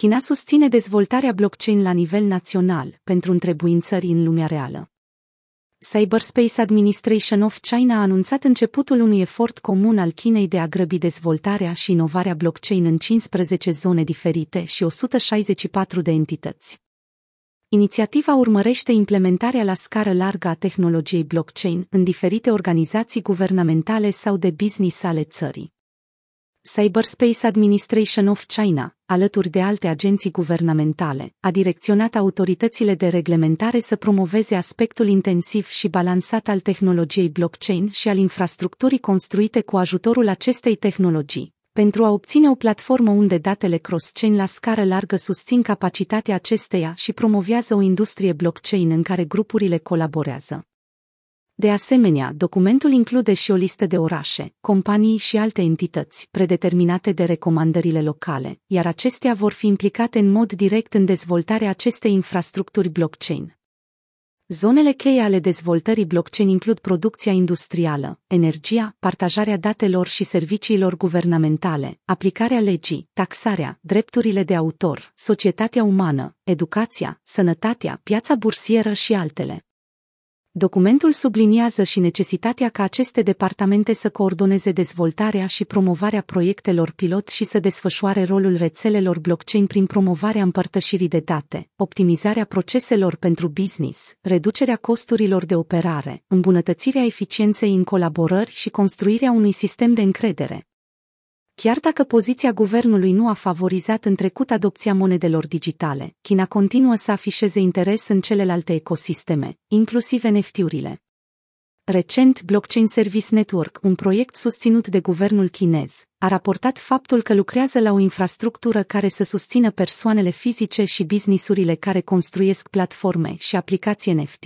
China susține dezvoltarea blockchain la nivel național pentru întrebuințări în lumea reală. Cyberspace Administration of China a anunțat începutul unui efort comun al Chinei de a grăbi dezvoltarea și inovarea blockchain în 15 zone diferite și 164 de entități. Inițiativa urmărește implementarea la scară largă a tehnologiei blockchain în diferite organizații guvernamentale sau de business ale țării. Cyberspace Administration of China, alături de alte agenții guvernamentale, a direcționat autoritățile de reglementare să promoveze aspectul intensiv și balansat al tehnologiei blockchain și al infrastructurii construite cu ajutorul acestei tehnologii. Pentru a obține o platformă unde datele cross-chain la scară largă susțin capacitatea acesteia și promovează o industrie blockchain în care grupurile colaborează. De asemenea, documentul include și o listă de orașe, companii și alte entități, predeterminate de recomandările locale, iar acestea vor fi implicate în mod direct în dezvoltarea acestei infrastructuri blockchain. Zonele cheie ale dezvoltării blockchain includ producția industrială, energia, partajarea datelor și serviciilor guvernamentale, aplicarea legii, taxarea, drepturile de autor, societatea umană, educația, sănătatea, piața bursieră și altele. Documentul subliniază și necesitatea ca aceste departamente să coordoneze dezvoltarea și promovarea proiectelor pilot și să desfășoare rolul rețelelor blockchain prin promovarea împărtășirii de date, optimizarea proceselor pentru business, reducerea costurilor de operare, îmbunătățirea eficienței în colaborări și construirea unui sistem de încredere. Chiar dacă poziția guvernului nu a favorizat în trecut adopția monedelor digitale, China continuă să afișeze interes în celelalte ecosisteme, inclusiv NFT-urile. Recent, Blockchain Service Network, un proiect susținut de guvernul chinez, a raportat faptul că lucrează la o infrastructură care să susțină persoanele fizice și businessurile care construiesc platforme și aplicații NFT.